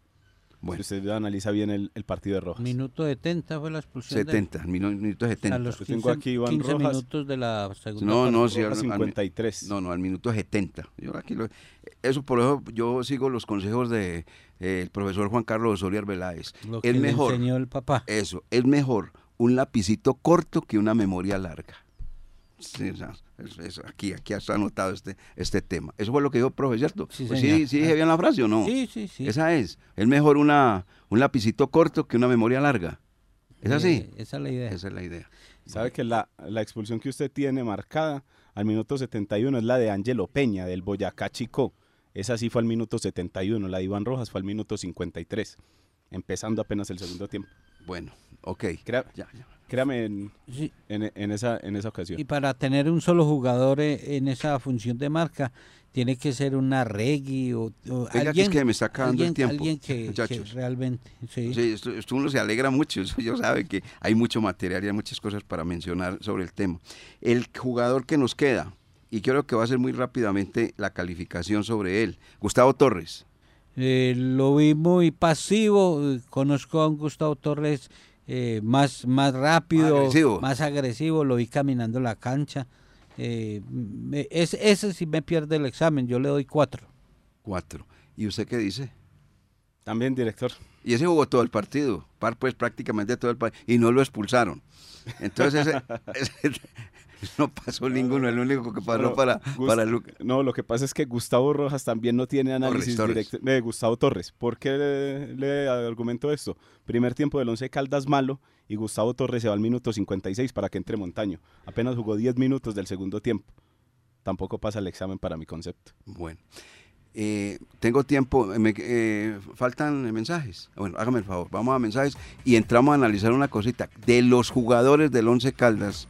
Bueno. usted analiza bien el, partido de Rojas. Minuto 70 fue la expulsión. 70, de... minuto 70. A los 15, tengo aquí Iván 15 Rojas. minutos de la segunda No, no, sí, al, 53. no, no, al minuto 70. Yo aquí lo, eso por eso yo sigo los consejos de eh, el profesor Juan Carlos Osorio Arbeláez. Lo que es mejor, enseñó el papá. Eso, es mejor un lapicito corto que una memoria larga. Sí, aquí, aquí está anotado este, este tema. Eso fue lo que dijo el profe, ¿cierto? Sí, pues sí, sí, dije bien la frase o no. Sí, sí, sí. Esa es. Es mejor una, un lapicito corto que una memoria larga. ¿Es así? Eh, esa es la idea. Esa es la idea. ¿Sabe que la, la expulsión que usted tiene marcada al minuto 71 es la de Ángelo Peña, del Boyacá Chico? Esa sí fue al minuto 71. La de Iván Rojas fue al minuto 53, empezando apenas el segundo tiempo. Bueno, ok. ya, ya. Créame en, en, esa, en esa ocasión. Y para tener un solo jugador eh, en esa función de marca, tiene que ser una Reggie o, alguien, que, me está acabando el tiempo, alguien que, realmente sí, sí esto, uno se alegra mucho eso yo sabe que hay mucho material y hay muchas cosas para mencionar sobre el tema. El jugador que nos queda y creo que va a ser muy rápidamente la calificación sobre él Gustavo Torres. Eh, lo vi muy pasivo conozco a un Gustavo Torres eh, más, más rápido, más agresivo, lo vi caminando la cancha. Eh, ese sí me pierde el examen, yo le doy cuatro. Cuatro. ¿Y usted qué dice? También, director. Y ese jugó todo el partido, pues prácticamente todo el partido, y no lo expulsaron. Entonces, no pasó ninguno, el único que pasó para, para No, lo que pasa es que Gustavo Rojas también no tiene análisis directo de Gustavo Torres. ¿Por qué le, argumento esto? Primer tiempo del 11 Caldas malo y Gustavo Torres se va al minuto 56 para que entre Montaño. Apenas jugó 10 minutos del segundo tiempo. Tampoco pasa el examen para mi concepto. Bueno. Eh, tengo tiempo, me, eh, faltan mensajes. Bueno, hágame el favor, vamos a mensajes y entramos a analizar una cosita. De los jugadores del Once Caldas,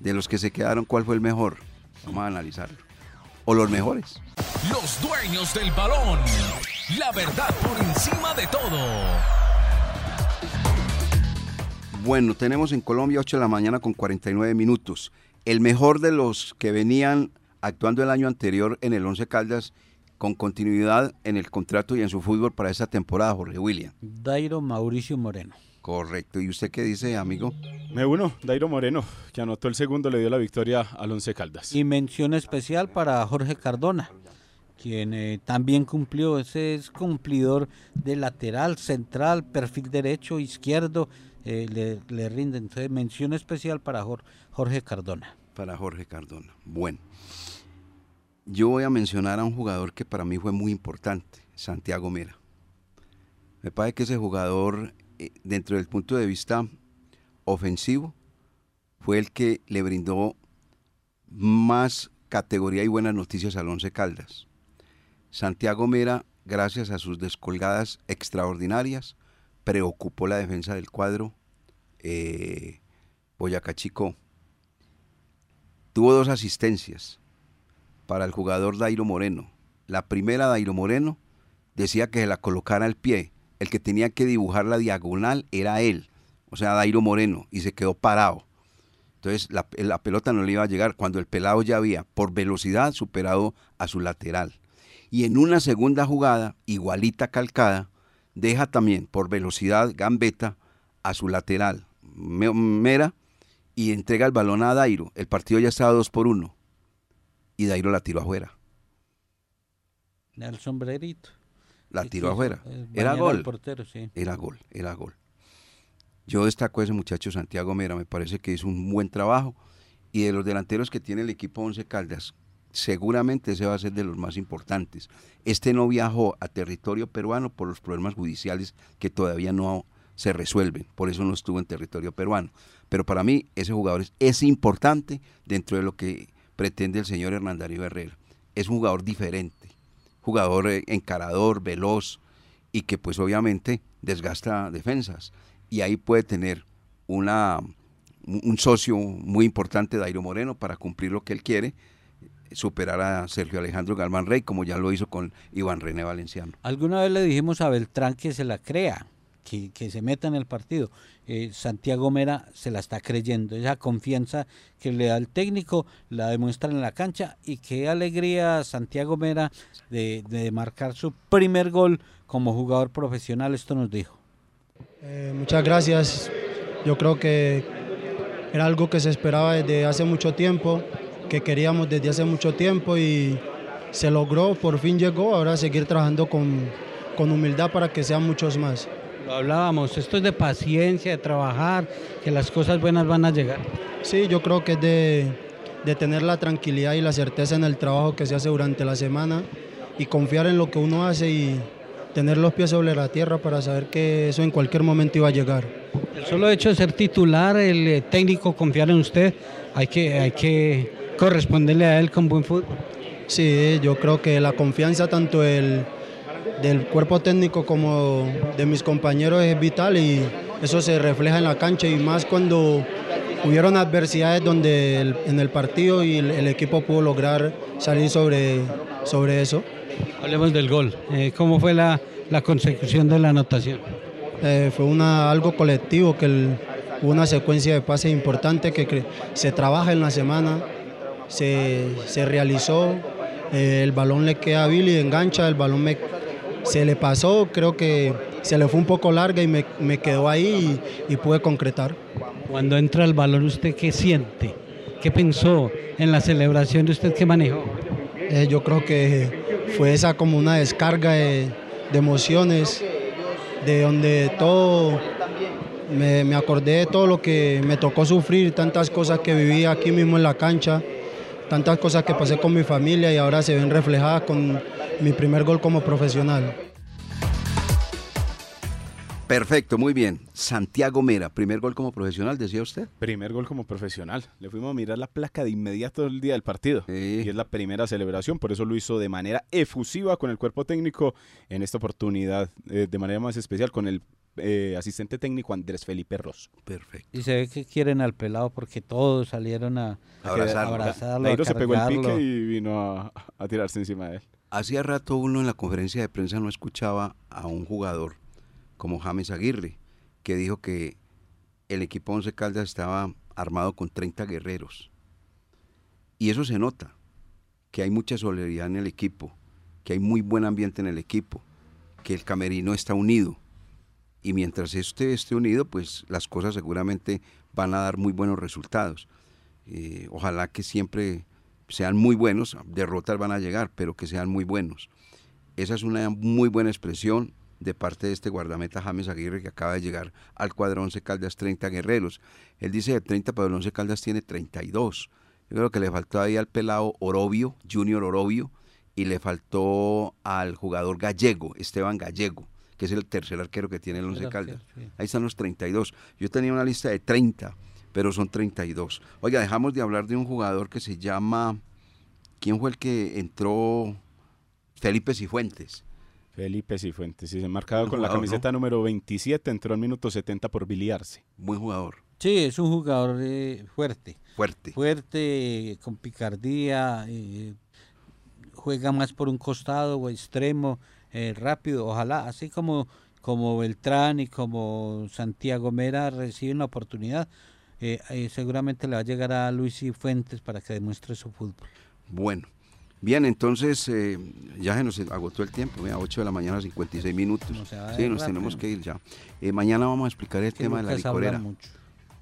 de los que se quedaron, ¿cuál fue el mejor? Vamos a analizarlo. O los mejores. Los dueños del balón. La verdad por encima de todo. Bueno, tenemos en Colombia 8 de la mañana con 49 minutos. El mejor de los que venían actuando el año anterior en el Once Caldas con continuidad en el contrato y en su fútbol para esta temporada, Jorge William. Dairo Mauricio Moreno. Correcto. ¿Y usted qué dice, amigo? Me uno, Dairo Moreno, que anotó el segundo, le dio la victoria al Once Caldas. Y mención especial para Jorge Cardona, quien eh, también cumplió, ese es cumplidor de lateral, central, perfil derecho, izquierdo, eh, le, le rinde. Entonces, mención especial para Jorge Cardona. Para Jorge Cardona. Bueno, yo voy a mencionar a un jugador que para mí fue muy importante, Santiago Mera. Me parece que ese jugador dentro del punto de vista ofensivo, fue el que le brindó más categoría y buenas noticias al Once Caldas. Santiago Mera, gracias a sus descolgadas extraordinarias, preocupó la defensa del cuadro eh, Boyacá Chico. Tuvo dos asistencias para el jugador Dairo Moreno. La primera, Dairo Moreno, decía que se la colocara al pie el que tenía que dibujar la diagonal era él, o sea, Dairo Moreno, y se quedó parado. Entonces la, pelota no le iba a llegar cuando el pelado ya había, por velocidad, superado a su lateral. Y en una segunda jugada, igualita calcada, deja también por velocidad gambeta a su lateral, Mera, y entrega el balón a Dairo. El partido ya estaba dos por uno. Y Dairo la tiró afuera. El sombrerito la tiró afuera. Era gol. Era gol, era gol. Yo destaco a ese muchacho Santiago Mera, me parece que es un buen trabajo. Y de los delanteros que tiene el equipo Once Caldas, seguramente ese va a ser de los más importantes. Este no viajó a territorio peruano por los problemas judiciales que todavía no se resuelven, por eso no estuvo en territorio peruano. Pero para mí ese jugador es, importante dentro de lo que pretende el señor Hernandario Herrera. Es un jugador diferente, jugador eh, encarador, veloz y que pues obviamente desgasta defensas. Y ahí puede tener una, un socio muy importante, Dairo Moreno, para cumplir lo que él quiere, superar a Sergio Alejandro Galván Rey, como ya lo hizo con Iván René Valenciano. Alguna vez le dijimos a Beltrán que se la crea, que, se meta en el partido. Eh, Santiago Mera se la está creyendo, esa confianza que le da el técnico la demuestra en la cancha y qué alegría Santiago Mera de, de marcar su primer gol como jugador profesional, esto nos dijo. Eh, muchas gracias, yo creo que era algo que se esperaba desde hace mucho tiempo que queríamos desde hace mucho tiempo y se logró, por fin llegó, ahora seguir trabajando con, con humildad para que sean muchos más. Lo hablábamos, esto es de paciencia, de trabajar, que las cosas buenas van a llegar. Sí, yo creo que es de, de tener la tranquilidad y la certeza en el trabajo que se hace durante la semana y confiar en lo que uno hace y tener los pies sobre la tierra para saber que eso en cualquier momento iba a llegar. El solo hecho de ser titular, el eh, técnico confiar en usted, hay que, hay que corresponderle a él con buen fútbol. Sí, yo creo que la confianza tanto del, del cuerpo técnico como de mis compañeros es vital y eso se refleja en la cancha y más cuando hubieron adversidades donde en el partido y el, equipo pudo lograr salir sobre, sobre eso. Hablemos del gol. Eh, ¿Cómo fue la, consecución de la anotación? Eh, fue una, algo colectivo, que hubo una secuencia de pases importante que se trabaja en la semana se, realizó, eh, el balón le queda a Billy, engancha, el balón me, se le pasó, creo que se le fue un poco larga y me, quedó ahí y, pude concretar. Cuando entra el balón, ¿usted qué siente? ¿Qué pensó en la celebración de usted que manejó? Eh, yo creo que fue esa como una descarga de, emociones, de donde todo, me, me, acordé de todo lo que me tocó sufrir, tantas cosas que viví aquí mismo en la cancha tantas cosas que pasé con mi familia y ahora se ven reflejadas con mi primer gol como profesional. Perfecto, muy bien. Santiago Mera, primer gol como profesional, decía usted. Primer gol como profesional. Le fuimos a mirar la placa de inmediato el día del partido. Y es la primera celebración, por eso lo hizo de manera efusiva con el cuerpo técnico en esta oportunidad, eh, de manera más especial con el eh, asistente técnico Andrés Felipe Ross. Perfecto. Y se ve que quieren al pelado porque todos salieron a abrazarlo. abrazarlo se pegó el pique y vino a, tirarse encima de él. Hacía rato uno en la conferencia de prensa no escuchaba a un jugador como James Aguirre, que dijo que el equipo Once Caldas estaba armado con 30 guerreros. Y eso se nota, que hay mucha solidaridad en el equipo, que hay muy buen ambiente en el equipo, que el camerino está unido y mientras este esté unido, pues las cosas seguramente van a dar muy buenos resultados. Eh, ojalá que siempre sean muy buenos, derrotas van a llegar, pero que sean muy buenos. Esa es una muy buena expresión de parte de este guardameta James Aguirre que acaba de llegar al cuadro 11 Caldas 30 guerreros. Él dice de 30, pero el 11 Caldas tiene 32. Yo creo que le faltó ahí al pelado Orobio, Junior Orobio, y le faltó al jugador gallego, Esteban Gallego que es el tercer arquero que tiene el Once Caldas. Ahí están los 32. Yo tenía una lista de 30, pero son 32. Oiga, dejamos de hablar de un jugador que se llama... ¿Quién fue el que entró? Felipe Cifuentes. Felipe Cifuentes, sí, marcado con la camiseta número 27, entró en minuto 70 por biliarse. Buen jugador. Sí, es un jugador eh, fuerte. Fuerte. Fuerte, con picardía, eh, juega más por un costado o extremo, eh, rápido, ojalá, así como, como Beltrán y como Santiago Mera reciben la oportunidad, eh, eh, seguramente le va a llegar a Luis y Fuentes para que demuestre su fútbol. Bueno, bien, entonces ya se nos agotó el tiempo, a 8 de la mañana, 56 minutos. sí, nos tenemos que ir ya. mañana vamos a explicar el tema de la licorera. Mucho.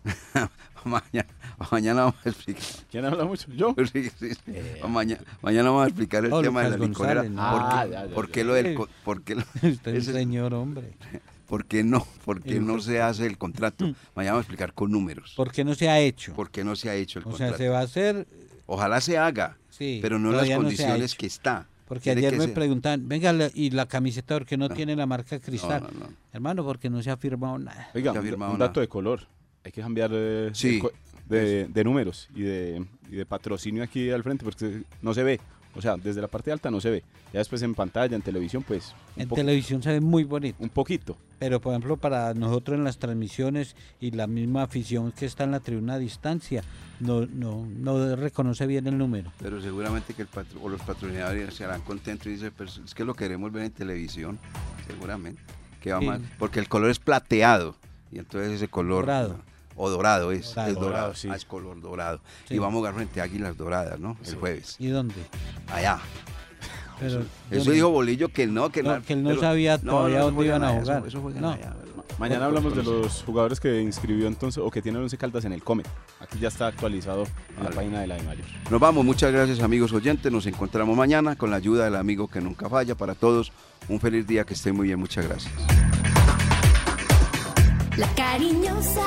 mañana, mañana vamos a explicar. ¿Quién habla mucho? ¿Yo? Sí, sí, eh. mañana, mañana vamos a explicar el tema de la licorera. Ah, ¿Por, qué, lo del.? Por qué Usted es señor hombre. ¿Por qué no? ¿Por qué no se hace el contrato? Mm. Mañana vamos a explicar con números. ¿Por qué no se ha hecho? ¿Por qué no se ha hecho el o contrato? O sea, se va a hacer Ojalá se haga, Sí, pero no en las no condiciones que está. Porque ayer me preguntan, venga, y la camiseta porque no, tiene la marca cristal. no, no. Hermano, porque no se ha firmado nada. Oiga, un, firmado un nada. dato de color. Hay que cambiar eh, Sí. de, de números y de, y de patrocinio aquí al frente porque no se ve. O sea, desde la parte alta no se ve. Ya después en pantalla, en televisión, pues En televisión se ve muy bonito. un poquito. Pero, por ejemplo, para nosotros en las transmisiones y la misma afición que está en la tribuna a distancia, no, no, no reconoce bien el número. Pero seguramente que el patro- o los patrocinadores se harán contentos y dicen, pero es que lo queremos ver en televisión, seguramente. Que va Sí. mal, porque el color es plateado y entonces ese color Dorado. O dorado es, Dorado. es dorado, Dorado, sí. ah, es color dorado. Sí. Y vamos a jugar frente a Águilas Doradas, ¿no? El jueves. ¿Y dónde? Allá. Pero, Eso ¿dónde? dijo Bolillo que no, que, No, que él no pero- sabía todavía eso dónde iban a jugar. Eso, eso. Mañana hablamos de los jugadores que inscribió entonces o que tienen 11 Caldas en el Comet. Aquí ya está actualizado en la página de la de Mayor. Nos vamos, muchas gracias amigos oyentes, nos encontramos mañana con la ayuda del amigo que nunca falla. Para todos, un feliz día, que estén muy bien, muchas gracias. La cariñosa